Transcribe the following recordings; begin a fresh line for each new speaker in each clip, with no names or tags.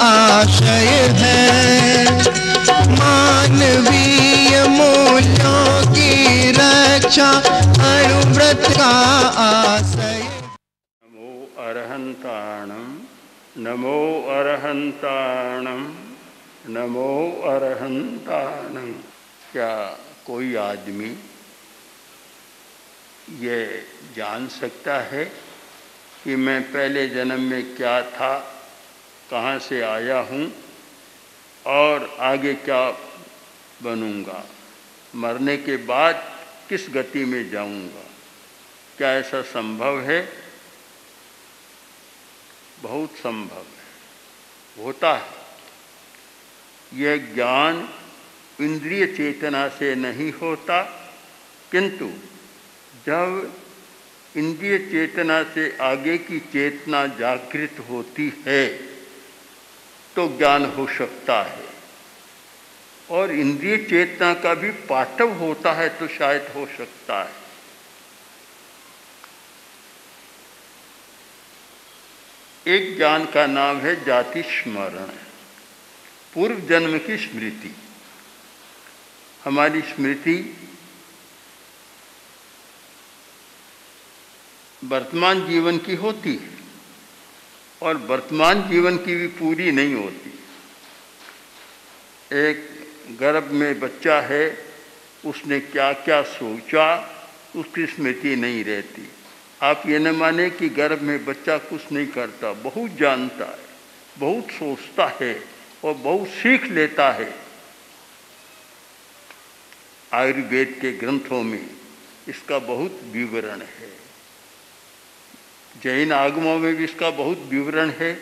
आशय है। मानवीय मूल्यों की रक्षा, अणुव्रत का आशय।
नमो अरहंताणम नमो अरहंताणम नमो अरहंताणम क्या कोई आदमी ये जान सकता है कि मैं पहले जन्म में क्या था? कहाँ से आया हूँ और आगे क्या बनूँगा? मरने के बाद किस गति में जाऊँगा? क्या ऐसा संभव है? बहुत संभव है। होता है। यह ज्ञान इंद्रिय चेतना से नहीं होता, किंतु जब इंद्रिय चेतना से आगे की चेतना जागृत होती है तो ज्ञान हो सकता है। और इंद्रिय चेतना का भी पाठव होता है तो शायद हो सकता है। एक ज्ञान का नाम है जाति स्मरण। पूर्व जन्म की स्मृति। हमारी स्मृति वर्तमान जीवन की होती है। और वर्तमान जीवन की भी पूरी नहीं होती। एक गर्भ में बच्चा है, उसने क्या क्या सोचा, उसकी स्मृति नहीं रहती। आप ये न माने कि गर्भ में बच्चा कुछ नहीं करता, बहुत जानता है, बहुत सोचता है और बहुत सीख लेता है। आयुर्वेद के ग्रंथों में इसका बहुत विवरण है। जैन आगमों में भी इसका बहुत विवरण है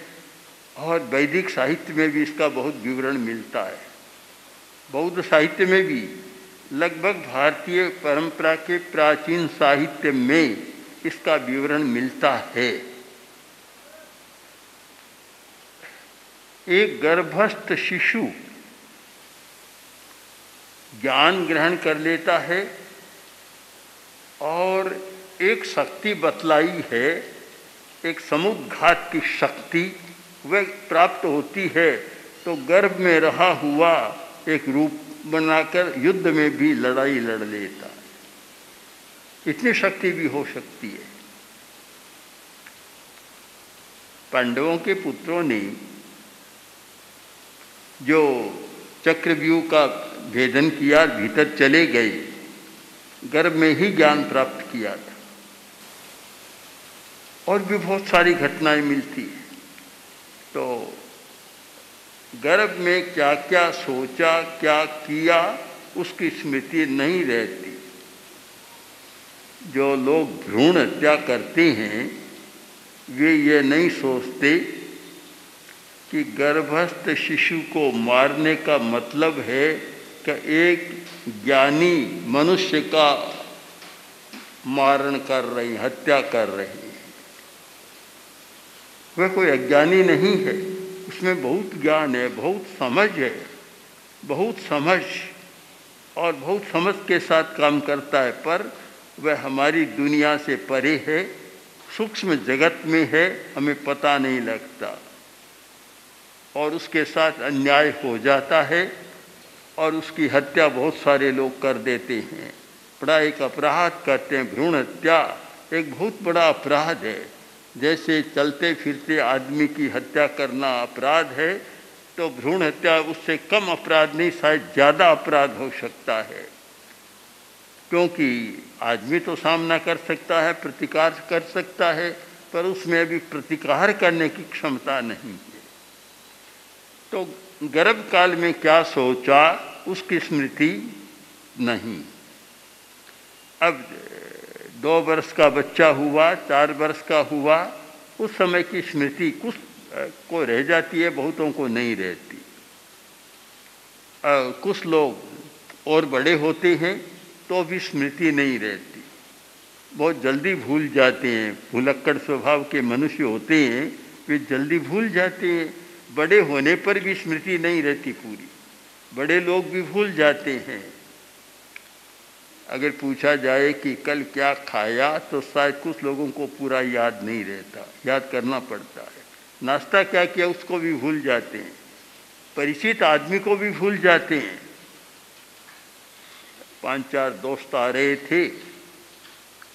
और वैदिक साहित्य में भी इसका बहुत विवरण मिलता है। बौद्ध साहित्य में भी लगभग भारतीय परंपरा के प्राचीन साहित्य में इसका विवरण मिलता है। एक गर्भस्थ शिशु ज्ञान ग्रहण कर लेता है और एक शक्ति बतलाई है एक समुद्घात की शक्ति वह प्राप्त होती है तो गर्भ में रहा हुआ एक रूप बनाकर युद्ध में भी लड़ाई लड़ लेता। इतनी शक्ति भी हो सकती है। पांडवों के पुत्रों ने जो चक्रव्यूह का भेदन किया, भीतर चले गए, गर्भ में ही ज्ञान प्राप्त किया था। और भी बहुत सारी घटनाएँ मिलती हैं। तो गर्भ में क्या क्या सोचा, क्या किया, उसकी स्मृति नहीं रहती। जो लोग भ्रूण हत्या करते हैं, वे ये नहीं सोचते कि गर्भस्थ शिशु को मारने का मतलब है कि एक ज्ञानी मनुष्य का मारण कर रही, हत्या कर रही। वह कोई अज्ञानी नहीं है। उसमें बहुत ज्ञान है, बहुत समझ है, बहुत समझ और बहुत समझ के साथ काम करता है, पर वह हमारी दुनिया से परे है, सूक्ष्म जगत में है, हमें पता नहीं लगता। और उसके साथ अन्याय हो जाता है और उसकी हत्या बहुत सारे लोग कर देते हैं। बड़ा एक अपराध करते हैं भ्रूण हत्या एक बहुत बड़ा अपराध है। जैसे चलते फिरते आदमी की हत्या करना अपराध है तो भ्रूण हत्या उससे कम अपराध नहीं, शायद ज़्यादा अपराध हो सकता है। क्योंकि आदमी तो सामना कर सकता है, प्रतिकार कर सकता है, पर उसमें अभी प्रतिकार करने की क्षमता नहीं है। तो गर्भ काल में क्या सोचा, उसकी स्मृति नहीं। अब दो वर्ष का बच्चा हुआ, चार वर्ष का हुआ, उस समय की स्मृति कुछ को रह जाती है, बहुतों को नहीं रहती। कुछ लोग और बड़े होते हैं तो भी स्मृति नहीं रहती। बहुत जल्दी भूल जाते हैं, भूलक्कड़ स्वभाव के मनुष्य होते हैं, वे जल्दी भूल जाते हैं। बड़े होने पर भी स्मृति नहीं रहती पूरी। बड़े लोग भी भूल जाते हैं। अगर पूछा जाए कि कल क्या खाया तो शायद कुछ लोगों को पूरा याद नहीं रहता। याद करना पड़ता है। नाश्ता क्या किया, उसको भी भूल जाते हैं। परिचित आदमी को भी भूल जाते हैं। पाँच चार दोस्त आ रहे थे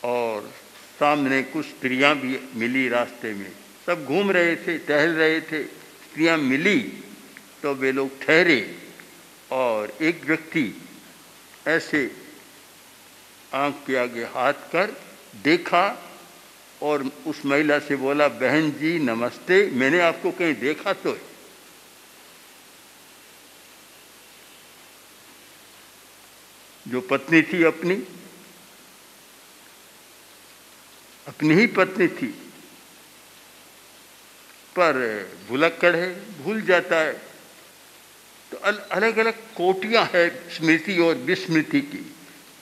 और सामने कुछ स्त्रियाँ भी मिली रास्ते में। सब घूम रहे थे, टहल रहे थे। स्त्रियाँ मिली तो वे लोग ठहरे और एक व्यक्ति ऐसे आँख के आगे हाथ कर देखा और उस महिला से बोला बहन जी नमस्ते मैंने आपको कहीं देखा तो है। जो पत्नी थी अपनी अपनी ही पत्नी थी पर भुलक्कड़ है भूल जाता है। तो अल, अलग अलग कोटियाँ है स्मृति और विस्मृति की।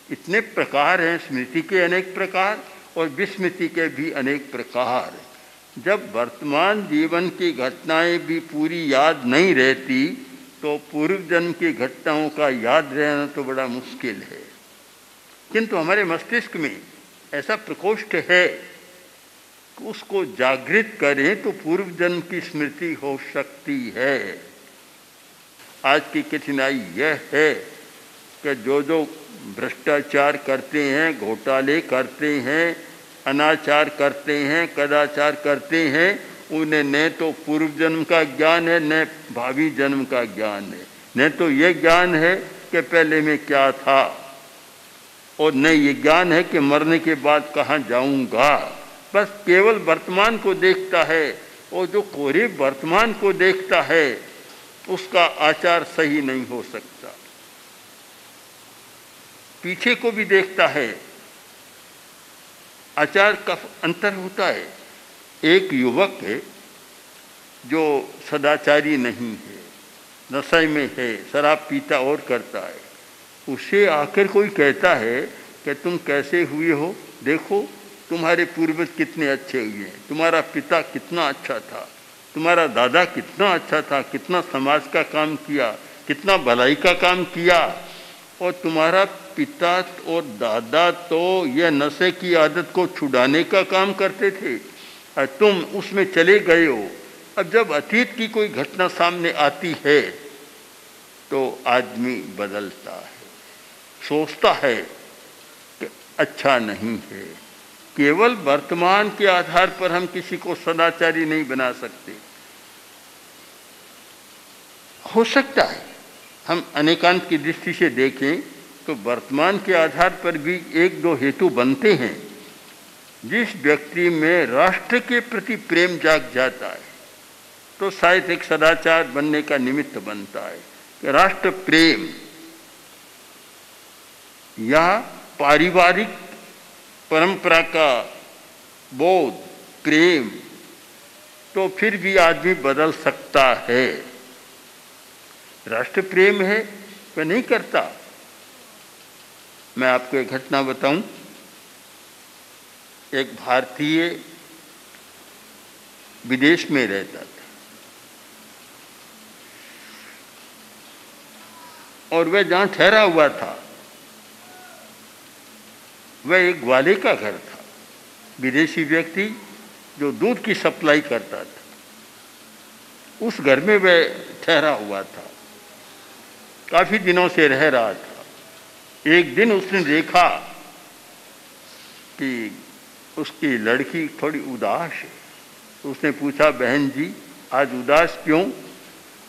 इतने प्रकार हैं, स्मृति के अनेक प्रकार और विस्मृति के भी अनेक प्रकार। जब वर्तमान जीवन की घटनाएँ भी पूरी याद नहीं रहती तो पूर्व जन्म की घटनाओं का याद रहना तो बड़ा मुश्किल है। किंतु हमारे मस्तिष्क में ऐसा प्रकोष्ठ है, उसको जागृत करें तो पूर्व जन्म की स्मृति हो सकती है। आज की कठिनाई यह है कि जो जो भ्रष्टाचार करते हैं, घोटाले करते हैं, अनाचार करते हैं, कदाचार करते हैं, उन्हें न तो पूर्व जन्म का ज्ञान है, न भावी जन्म का ज्ञान है। न तो ये ज्ञान है कि पहले में क्या था, और न ये ज्ञान है कि मरने के बाद कहाँ जाऊँगा। बस केवल वर्तमान को देखता है, और जो कोरे वर्तमान को देखता है, उसका आचार सही नहीं हो सकता। पीछे को भी देखता है। आचार का अंतर होता है। एक युवक है जो सदाचारी नहीं है, नशे में है, शराब पीता और करता है। उसे आकर कोई कहता है कि तुम कैसे हुए हो? देखो, तुम्हारे पूर्वज कितने अच्छे हुए हैं। तुम्हारा पिता कितना अच्छा था। तुम्हारा दादा कितना अच्छा था। कितना समाज का काम किया। कितना भलाई का काम किया। और तुम्हारा पिता और दादा तो यह नशे की आदत को छुड़ाने का काम करते थे। और तुम उसमें चले गए हो। अब जब अतीत की कोई घटना सामने आती है तो आदमी बदलता है। सोचता है कि अच्छा नहीं है। केवल वर्तमान के आधार पर हम किसी को सदाचारी नहीं बना सकते। हो सकता है। हम अनेकांत की दृष्टि से देखें तो वर्तमान के आधार पर भी एक दो हेतु बनते हैं। जिस व्यक्ति में राष्ट्र के प्रति प्रेम जाग जाता है तो शायद एक सदाचार बनने का निमित्त बनता है कि राष्ट्र प्रेम या पारिवारिक परंपरा का बोध, प्रेम तो फिर भी आदमी बदल सकता है। राष्ट्र प्रेम है वह नहीं करता। मैं आपको एक घटना बताऊँ। एक भारतीय विदेश में रहता था। और वह जहाँ ठहरा हुआ था, वह एक ग्वाले का घर था। विदेशी व्यक्ति जो दूध की सप्लाई करता था। उस घर में वह ठहरा हुआ था। काफ़ी दिनों से रह रहा था। एक दिन उसने देखा कि उसकी लड़की थोड़ी उदास है। तो उसने पूछा, बहन जी, आज उदास क्यों?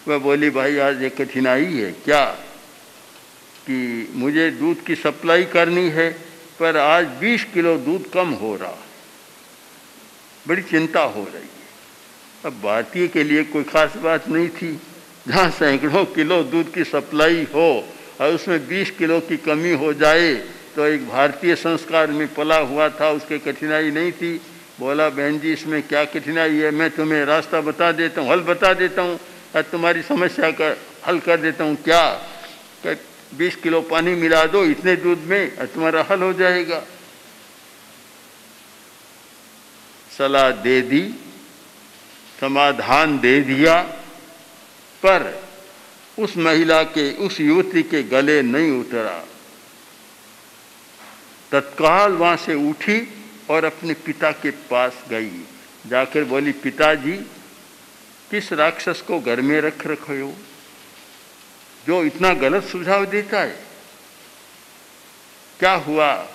वह बोली, भाई, आज एक कठिनाई है। क्या कि मुझे दूध की सप्लाई करनी है, पर आज 20 किलो दूध कम हो रहा बड़ी चिंता हो रही है। अब भारतीय के लिए कोई खास बात नहीं थी। जहाँ सैकड़ों किलो दूध की सप्लाई हो और उसमें 20 किलो की कमी हो जाए तो एक भारतीय संस्कार में पला हुआ था, उसके कठिनाई नहीं थी। बोला, बहन जी, इसमें क्या कठिनाई है? मैं तुम्हें रास्ता बता देता हूँ, हल बता देता हूँ, और तुम्हारी समस्या का हल कर देता हूँ। क्या? बीस किलो पानी मिला दो इतने दूध में, और तुम्हारा हल हो जाएगा। सलाह दे दी, समाधान दे दिया पर उस महिला के, उस युवती के गले नहीं उतरा। तत्काल वहाँ से उठी और अपने पिता के पास गई। जाकर बोली, पिताजी, किस राक्षस को घर में रख रखे हो? जो इतना गलत सुझाव देता है। क्या हुआ?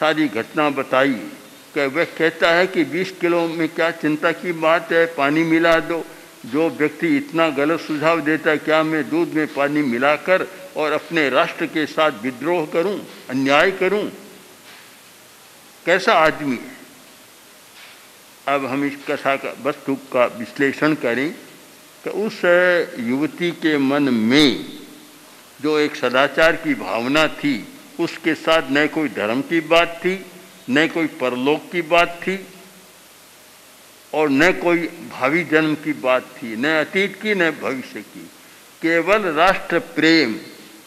सारी घटना बताई। कि वह कहता है कि 20 किलो में क्या चिंता की बात है? पानी मिला दो। जो व्यक्ति इतना गलत सुझाव देता है, क्या मैं दूध में पानी मिलाकर और अपने राष्ट्र के साथ विद्रोह करूँ, अन्याय करूँ? कैसा आदमी है? अब हम इस कथा का, वस्तु का विश्लेषण करें कि उस युवती के मन में जो एक सदाचार की भावना थी, उसके साथ न कोई धर्म की बात थी, न कोई परलोक की बात थी और न कोई भावी जन्म की बात थी, न अतीत की, न भविष्य की। केवल राष्ट्र प्रेम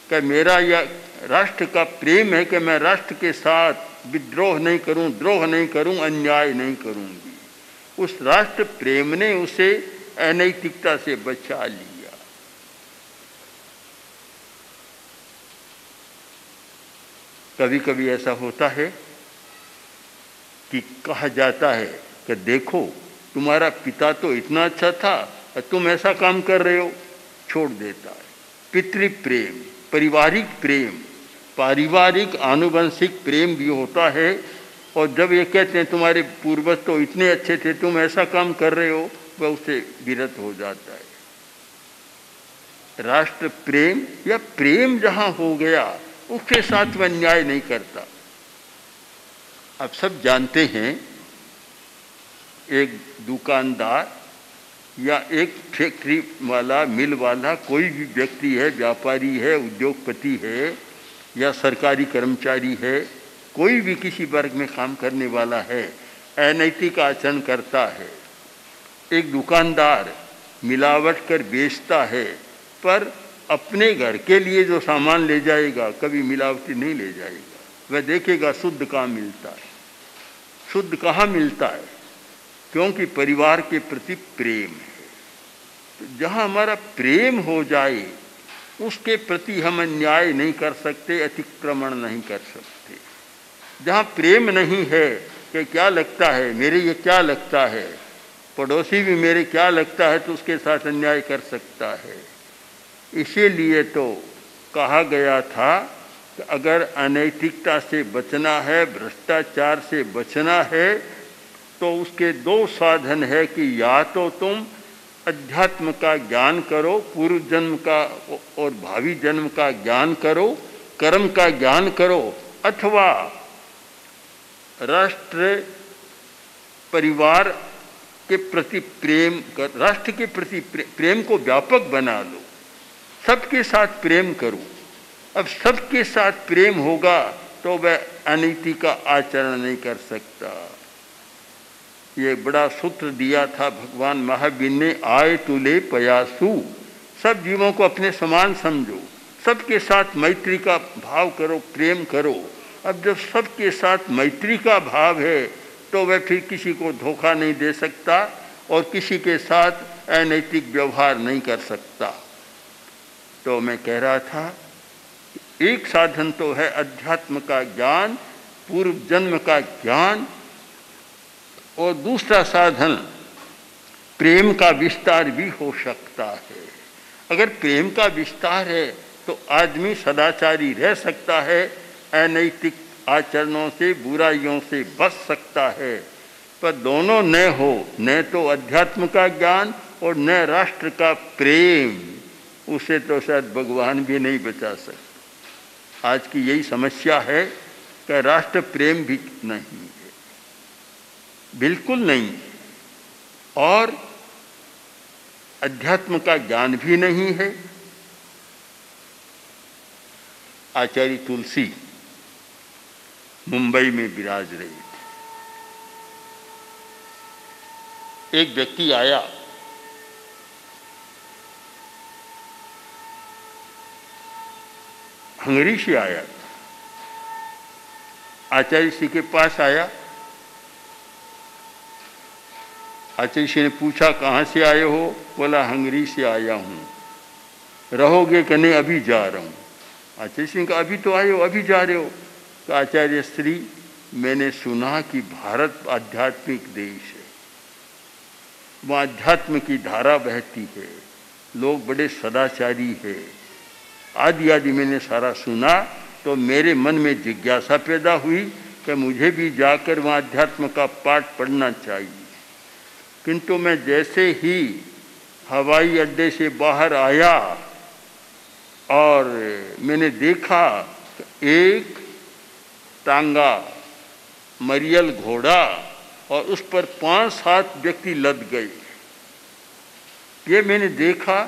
का मेरा या राष्ट्र का प्रेम है कि मैं राष्ट्र के साथ विद्रोह नहीं करूँ, द्रोह नहीं करूँ, अन्याय नहीं करूँगी? उस राष्ट्र प्रेम ने उसे अनैतिकता से बचा लिया। कभी कभी ऐसा होता है कि कहा जाता है कि देखो तुम्हारा पिता तो इतना अच्छा था, और तुम ऐसा काम कर रहे हो। छोड़ देता है। पितृ प्रेम पारिवारिक प्रेम, पारिवारिक आनुवंशिक प्रेम भी होता है। और जब ये कहते हैं, तुम्हारे पूर्वज तो इतने अच्छे थे, तुम ऐसा काम कर रहे हो, वह उसे विरत हो जाता है। राष्ट्र प्रेम या प्रेम जहाँ हो गया, उसके साथ वह न्याय नहीं करता। आप सब जानते हैं एक दुकानदार या एक फैक्ट्री वाला मिल वाला, कोई भी व्यक्ति है, व्यापारी है, उद्योगपति है या सरकारी कर्मचारी है, कोई भी किसी वर्ग में काम करने वाला है अनैतिक आचरण करता है, एक दुकानदार मिलावट कर बेचता है, पर अपने घर के लिए जो सामान ले जाएगा, कभी मिलावटी नहीं ले जाएगा। वह देखेगा, शुद्ध कहाँ मिलता है? शुद्ध कहाँ मिलता है? क्योंकि परिवार के प्रति प्रेम है। तो जहाँ हमारा प्रेम हो जाए, उसके प्रति हम अन्याय नहीं कर सकते, अतिक्रमण नहीं कर सकते। जहाँ प्रेम नहीं है, कि क्या लगता है, मेरे ये क्या लगता है? पड़ोसी भी मेरे क्या लगता है तो उसके साथ अन्याय कर सकता है। इसीलिए तो कहा गया था कि अगर अनैतिकता से बचना है, भ्रष्टाचार से बचना है तो उसके दो साधन है कि या तो तुम अध्यात्म का ज्ञान करो, पूर्व जन्म का और भावी जन्म का ज्ञान करो, कर्म का ज्ञान करो, अथवा राष्ट्र परिवार के प्रति प्रेम कर, राष्ट्र के प्रति प्रेम को व्यापक बना लो। सबके साथ प्रेम करो। अब सबके साथ प्रेम होगा तो वह अनिति का आचरण नहीं कर सकता। ये बड़ा सूत्र दिया था भगवान महावीर ने आय तुले पयासु। सब जीवों को अपने समान समझो। सबके साथ मैत्री का भाव करो, प्रेम करो। अब जब सबके साथ मैत्री का भाव है तो वह फिर किसी को धोखा नहीं दे सकता और किसी के साथ अनैतिक व्यवहार नहीं कर सकता। तो मैं कह रहा था, एक साधन तो है अध्यात्म का ज्ञान, पूर्व जन्म का ज्ञान और दूसरा साधन, प्रेम का विस्तार भी हो सकता है। अगर प्रेम का विस्तार है तो आदमी सदाचारी रह सकता है, अनैतिक आचरणों से, बुराइयों से बच सकता है। पर दोनों न हो, न तो अध्यात्म का ज्ञान और न राष्ट्र का प्रेम, उसे तो शायद भगवान भी नहीं बचा सकते। आज की यही समस्या है कि राष्ट्र प्रेम भी नहीं। बिल्कुल नहीं। और अध्यात्म का ज्ञान भी नहीं है। आचार्य तुलसी मुंबई में विराज रही थी। एक व्यक्ति आया। हंगरी से आया आचार्य श्री के पास आया। आचार्य ने पूछा, कहाँ से आए हो? बोला, हंगरी से आया हूँ। रहोगे कि नहीं, अभी जा रहा हूँ। आचार्य सिंह का अभी तो आए हो, अभी जा रहे हो? तो आचार्य स्त्री, मैंने सुना कि भारत आध्यात्मिक देश है। वहाँ अध्यात्म की धारा बहती है। लोग बड़े सदाचारी है। आदि आदि मैंने सारा सुना तो मेरे मन में जिज्ञासा पैदा हुई कि मुझे भी जाकर वहाँ अध्यात्म का पाठ पढ़ना चाहिए। किंतु मैं जैसे ही हवाई अड्डे से बाहर आया और मैंने देखा एक टांगा मरियल घोड़ा और उस पर पाँच सात व्यक्ति लद गए। ये मैंने देखा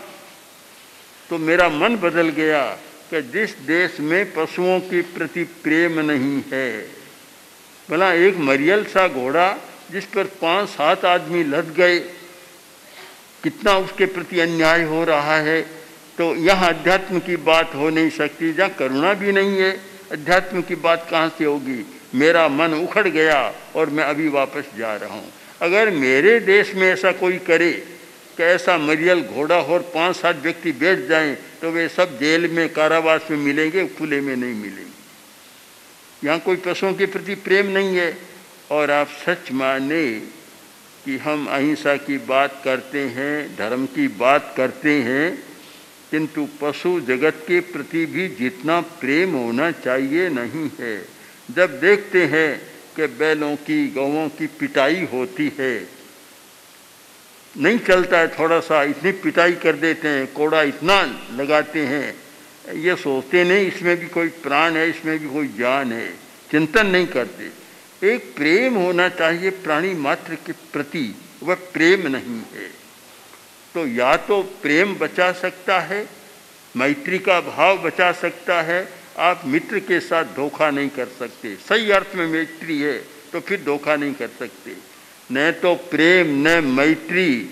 तो मेरा मन बदल गया कि जिस देश में पशुओं के प्रति प्रेम नहीं है, भला एक मरियल सा घोड़ा जिस पर पाँच सात आदमी लद गए, कितना उसके प्रति अन्याय हो रहा है तो यहाँ अध्यात्म की बात हो नहीं सकती, जहाँ करुणा भी नहीं है, अध्यात्म की बात कहाँ से होगी? मेरा मन उखड़ गया और मैं अभी वापस जा रहा हूँ। अगर मेरे देश में ऐसा कोई करे, कि ऐसा मरियल घोड़ा और पाँच सात व्यक्ति बैठ जाएँ तो वे सब जेल में, कारावास में मिलेंगे, खुले में नहीं मिलेंगे। यहाँ कोई पशुओं के प्रति प्रेम नहीं है। और आप सच माने कि हम अहिंसा की बात करते हैं, धर्म की बात करते हैं, किंतु पशु जगत के प्रति भी जितना प्रेम होना चाहिए नहीं है। जब देखते हैं कि बैलों की गौों की पिटाई होती है, नहीं चलता है थोड़ा सा इतनी पिटाई कर देते हैं, कोड़ा इतना लगाते हैं, ये सोचते नहीं, इसमें भी कोई प्राण है, इसमें भी कोई जान है, चिंतन नहीं करते। एक प्रेम होना चाहिए प्राणी मात्र के प्रति, वह प्रेम नहीं है। तो या तो प्रेम बचा सकता है, मैत्री का भाव बचा सकता है, आप मित्र के साथ धोखा नहीं कर सकते। सही अर्थ में मैत्री है तो फिर धोखा नहीं कर सकते। न तो प्रेम, न मैत्री,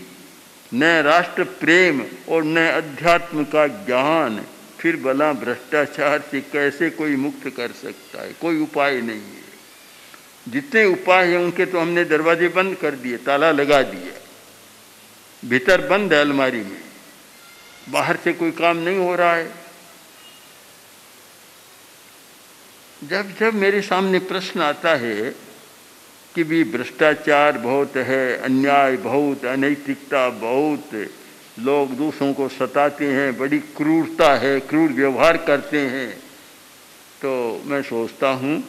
न राष्ट्र प्रेम और न अध्यात्म का ज्ञान, फिर भला भ्रष्टाचार से कैसे कोई मुक्त कर सकता है? कोई उपाय नहीं है। जितने उपाय हैं उनके तो हमने दरवाजे बंद कर दिए, ताला लगा दिया भीतर बंद है अलमारी में। बाहर से कोई काम नहीं हो रहा है। जब जब मेरे सामने प्रश्न आता है कि भी भ्रष्टाचार बहुत है, अन्याय बहुत, अनैतिकता बहुत, लोग दूसरों को सताते हैं, बड़ी क्रूरता है, क्रूर व्यवहार करते हैं तो मैं सोचता हूँ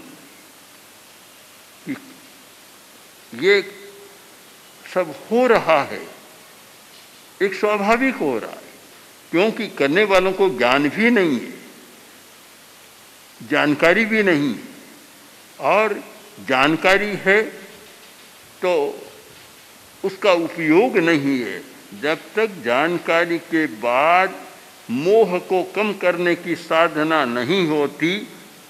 कि ये सब हो रहा है, एक स्वाभाविक हो रहा है, क्योंकि करने वालों को ज्ञान भी नहीं है, जानकारी भी नहीं और जानकारी है तो उसका उपयोग नहीं है। जब तक जानकारी के बाद मोह को कम करने की साधना नहीं होती,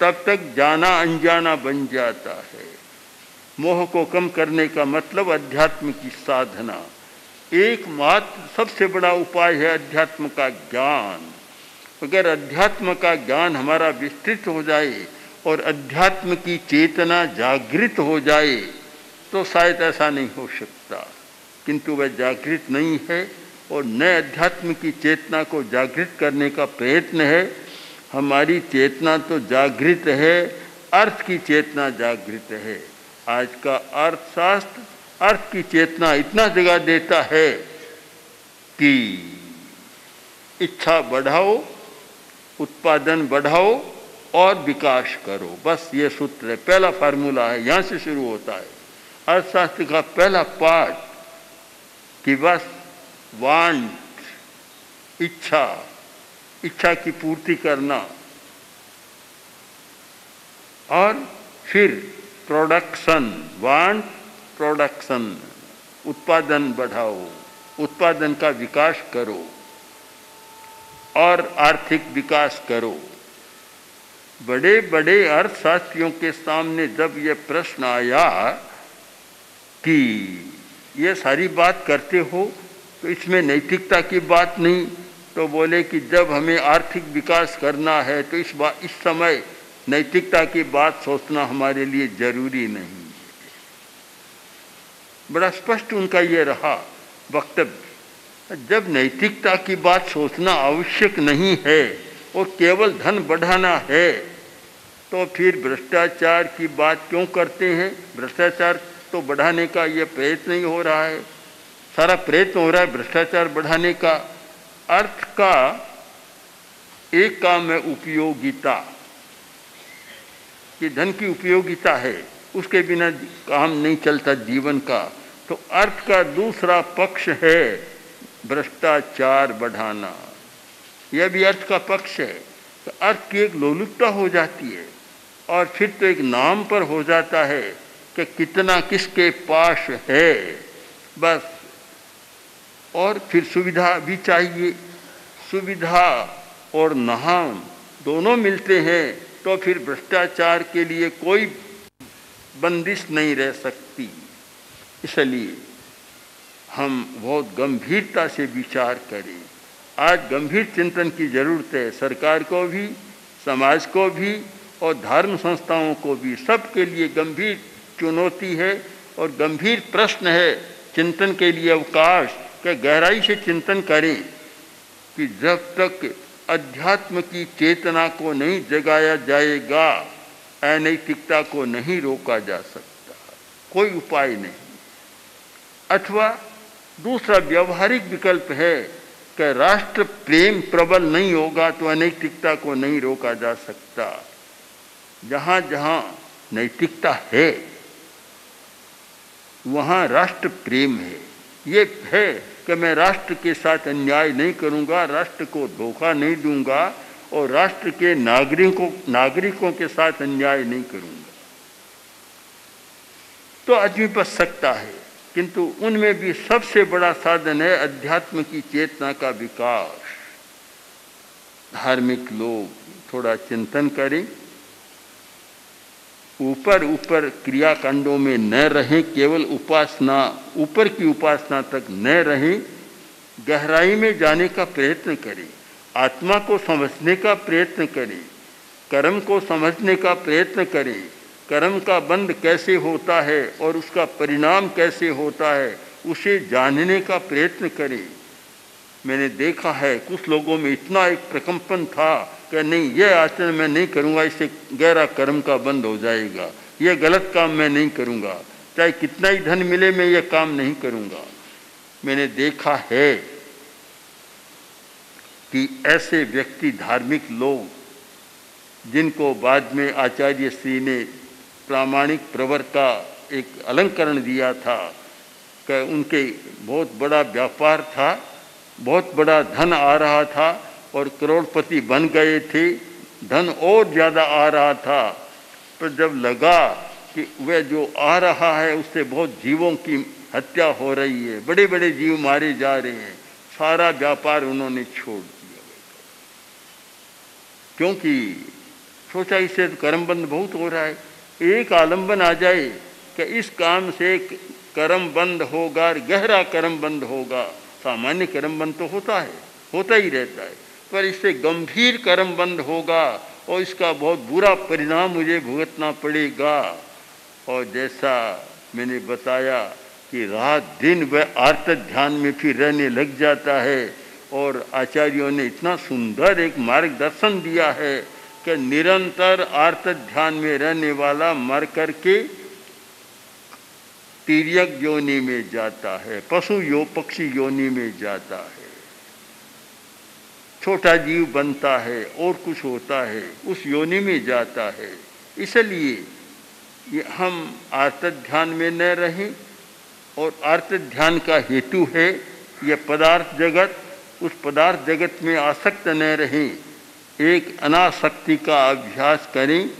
तब तक जाना अनजाना बन जाता है। मोह को कम करने का मतलब अध्यात्म की साधना। एकमात्र सबसे बड़ा उपाय है अध्यात्म का ज्ञान। अगर अध्यात्म का ज्ञान हमारा विस्तृत हो जाए और अध्यात्म की चेतना जागृत हो जाए तो शायद ऐसा नहीं हो सकता। किंतु वह जागृत नहीं है और नए अध्यात्म की चेतना को जागृत करने का प्रयत्न है। हमारी चेतना तो जागृत है, अर्थ की चेतना जागृत है। आज का अर्थशास्त्र, अर्थ की चेतना इतना जगह देता है कि इच्छा बढ़ाओ, उत्पादन बढ़ाओ और विकास करो। बस ये सूत्र है। पहला फार्मूला है। यहाँ से शुरू होता है। अर्थशास्त्र का पहला पाठ कि बस वांट इच्छा इच्छा की पूर्ति करना और फिर प्रोडक्शन वांट प्रोडक्शन उत्पादन बढ़ाओ। उत्पादन का विकास करो। और आर्थिक विकास करो। बड़े बड़े अर्थशास्त्रियों के सामने जब ये प्रश्न आया कि ये सारी बात करते हो तो इसमें नैतिकता की बात नहीं तो बोले कि जब हमें आर्थिक विकास करना है तो इस बात इस समय नैतिकता की बात सोचना हमारे लिए ज़रूरी नहीं बड़ा स्पष्ट उनका ये रहा वक्तव्य, जब नैतिकता की बात सोचना आवश्यक नहीं है और केवल धन बढ़ाना है तो फिर भ्रष्टाचार की बात क्यों करते हैं? भ्रष्टाचार तो बढ़ाने का ये प्रयत्न ही हो रहा है। सारा प्रयत्न हो रहा है भ्रष्टाचार बढ़ाने का। अर्थ का एक काम है उपयोगिता। कि धन की उपयोगिता है, उसके बिना काम नहीं चलता जीवन का। तो अर्थ का दूसरा पक्ष है भ्रष्टाचार बढ़ाना। यह भी अर्थ का पक्ष है। तो अर्थ की एक लोलुपता हो जाती है और फिर तो एक नाम पर हो जाता है कि कितना किसके पास है। बस, और फिर सुविधा भी चाहिए। सुविधा और नाम दोनों मिलते हैं। तो फिर भ्रष्टाचार के लिए कोई बंदिश नहीं रह सकती। इसलिए हम बहुत गंभीरता से विचार करें। आज गंभीर चिंतन की ज़रूरत है। सरकार को भी, समाज को भी और धर्म संस्थाओं को भी। सबके लिए गंभीर चुनौती है और गंभीर प्रश्न है चिंतन के लिए अवकाश। के गहराई से चिंतन करें कि जब तक अध्यात्म की चेतना को नहीं जगाया जाएगा, अनैतिकता को नहीं रोका जा सकता। कोई उपाय नहीं। अथवा दूसरा व्यवहारिक विकल्प है कि राष्ट्र प्रेम प्रबल नहीं होगा तो अनैतिकता को नहीं रोका जा सकता। जहाँ जहाँ नैतिकता है, वहाँ राष्ट्र प्रेम है। ये है कि मैं राष्ट्र के साथ अन्याय नहीं करूँगा, राष्ट्र को धोखा नहीं दूँगा और राष्ट्र के नागरिकों नागरिकों के साथ अन्याय नहीं करूँगा। तो आदमी बच सकता है, किंतु उनमें भी सबसे बड़ा साधन है अध्यात्म की चेतना का विकास। धार्मिक लोग थोड़ा चिंतन करें ऊपर ऊपर क्रियाकांडों में न रहें, केवल उपासना, ऊपर की उपासना तक न रहें, गहराई में जाने का प्रयत्न करें, आत्मा को समझने का प्रयत्न करें, कर्म को समझने का प्रयत्न करें, कर्म का बंद कैसे होता है और उसका परिणाम कैसे होता है, उसे जानने का प्रयत्न करें। मैंने देखा है, कुछ लोगों में इतना एक प्रकंपन था कि नहीं, ये आचरण मैं नहीं करूँगा, इससे गहरा कर्म का बंद हो जाएगा। ये गलत काम मैं नहीं करूँगा। चाहे कितना ही धन मिले, मैं ये काम नहीं करूँगा। मैंने देखा है कि ऐसे व्यक्ति, धार्मिक लोग, जिनको बाद में आचार्य श्री ने प्रामाणिक प्रवर का एक अलंकरण दिया था, कि उनके बहुत बड़ा व्यापार था, बहुत बड़ा धन आ रहा था और करोड़पति बन गए थे, धन और ज़्यादा आ रहा था। पर जब लगा कि वह जो आ रहा है, उससे बहुत जीवों की हत्या हो रही है। बड़े बड़े जीव मारे जा रहे हैं। सारा व्यापार उन्होंने छोड़ दिया। क्योंकि सोचा इससे तो कर्मबंद बहुत हो रहा है। एक आलंबन आ जाए कि इस काम से कर्म बंद होगा गहरा कर्म बंद होगा। सामान्य कर्म बंद तो होता है, होता ही रहता है। पर इससे गंभीर कर्म बंद होगा और इसका बहुत बुरा परिणाम मुझे भुगतना पड़ेगा। और जैसा मैंने बताया कि रात दिन वह आर्त ध्यान में फिर रहने लग जाता है और आचार्यों ने इतना सुंदर एक मार्गदर्शन दिया है कि निरंतर आर्त ध्यान में रहने वाला मर करके तीर्यक योनि में जाता है, पशु यो पक्षी योनि में जाता है। छोटा जीव बनता है और कुछ होता है, उस योनि में जाता है। इसलिए हम आर्त ध्यान में न रहें और आर्त ध्यान का हेतु है ये पदार्थ जगत, उस पदार्थ जगत में आसक्त न रहें, एक अनासक्ति का अभ्यास करें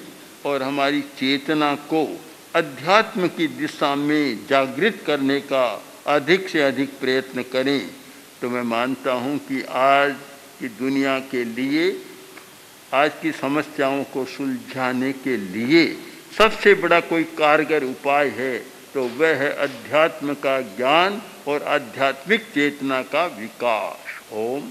और हमारी चेतना को अध्यात्म की दिशा में जागृत करने का अधिक से अधिक प्रयत्न करें। तो मैं मानता हूँ कि आज कि दुनिया के लिए, आज की समस्याओं को सुलझाने के लिए सबसे बड़ा कोई कारगर उपाय है तो वह है अध्यात्म का ज्ञान और आध्यात्मिक चेतना का विकास। ओम